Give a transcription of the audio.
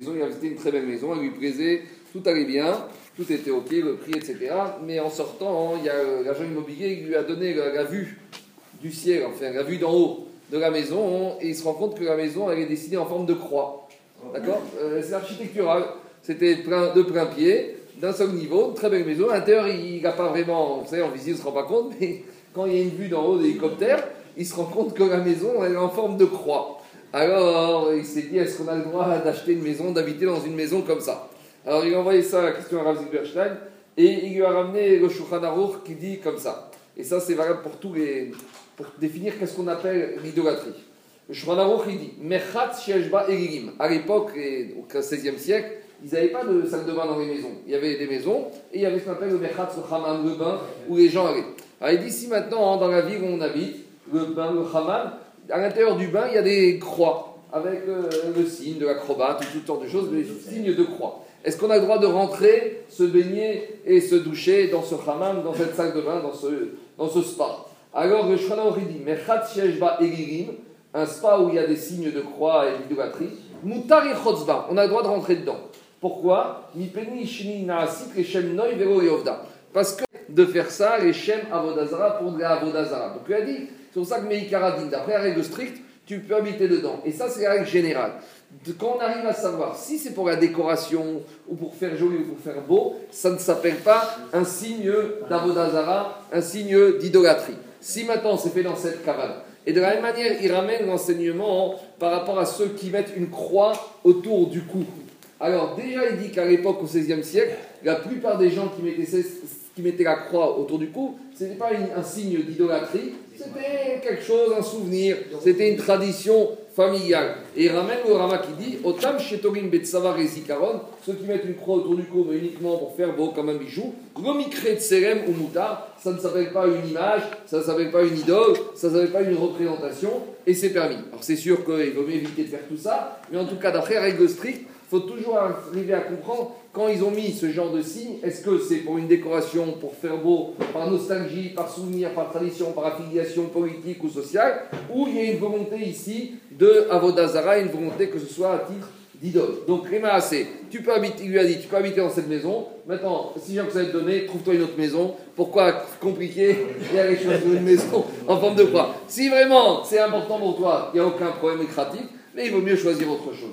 il avait une très belle maison, elle lui plaisait, tout allait bien, tout était ok, le prix, etc. Mais en sortant, il y a euh, l'agent immobilier qui lui a donné la, vue du ciel, enfin la vue d'en haut de la maison, et il se rend compte que la maison, elle est dessinée en forme de croix. D'accord? Euh, C'est architectural. C'était de plein pied, d'un seul niveau, très belle maison. À l'intérieur, il n'a pas vraiment, vous savez, en visite, il ne se rend pas compte, mais quand il y a une vue d'en haut d'hélicoptère, il se rend compte que la maison, elle est en forme de croix. Alors, il s'est dit, est-ce qu'on a le droit d'acheter une maison, d'habiter dans une maison comme ça? Alors, il a envoyé ça à la question à Rav Zilberstein, et il lui a ramené le Shulchan Aruch qui dit comme ça. Et ça, c'est valable pour tous les... pour définir qu'est-ce qu'on appelle l'idolâtrie. Le Shulchan Aruch, il dit, Mechat Sheshba Eligim. À l'époque, au XVIe siècle, ils n'avaient pas de salle de bain dans les maisons. Il y avait des maisons, et il y avait ce qu'on appelle le Mechat Hammam, le bain, où les gens allaient. Alors, il dit, si maintenant, dans la ville où on habite, le bain, le Hammam, à l'intérieur du bain, il y a des croix avec euh, le signe de l'acrobate ou toutes sortes de choses, des signes de croix. Est-ce qu'on a le droit de rentrer, se baigner et se doucher dans ce hammam, dans cette salle de bain, dans ce, dans ce spa? Alors le Shana dit Mechat Egirim, un spa où il y a des signes de croix et d'idolâtrie, Mutar on a le droit de rentrer dedans. Pourquoi? Parce que de faire ça, les Shem Avodazara pour la Avodazara. Donc il a dit c'est pour ça que Meikaradin, d'après la règle stricte, tu peux habiter dedans. Et ça, c'est la règle générale. Quand on arrive à savoir si c'est pour la décoration, ou pour faire joli, ou pour faire beau, ça ne s'appelle pas un signe d'avodazara, un signe d'idolâtrie. Si maintenant c'est fait dans cette cavale, et de la même manière, il ramène l'enseignement par rapport à ceux qui mettent une croix autour du cou. Alors, déjà, il dit qu'à l'époque, au XVIe siècle, la plupart des gens qui mettaient, qui mettaient la croix autour du cou, ce n'était pas un signe d'idolâtrie, c'était quelque chose, un souvenir, c'était une tradition familiale. Et il ramène le Rama qui dit Otam shetorim betsavar et zikaron, ceux qui mettent une croix autour du cou, mais uniquement pour faire beau comme un bijou, de tserem ou mutar, ça ne s'appelle pas une image, ça ne s'appelle pas une idole, ça ne s'appelle pas une représentation, et c'est permis. Alors c'est sûr qu'il vaut mieux éviter de faire tout ça, mais en tout cas, d'après règle stricte, faut toujours arriver à comprendre quand ils ont mis ce genre de signe, est-ce que c'est pour une décoration, pour faire beau, par nostalgie, par souvenir, par tradition, par affiliation politique ou sociale, ou il y a une volonté ici de Avodazara, une volonté que ce soit à titre d'idole. Donc Réma tu peux habiter, il lui a dit, tu peux habiter dans cette maison. Maintenant, si j'ai que ça te donner, trouve-toi une autre maison. Pourquoi compliquer? Il y a quelque chose une maison en forme de croix. Si vraiment c'est important pour toi, il n'y a aucun problème écratique, mais il vaut mieux choisir autre chose.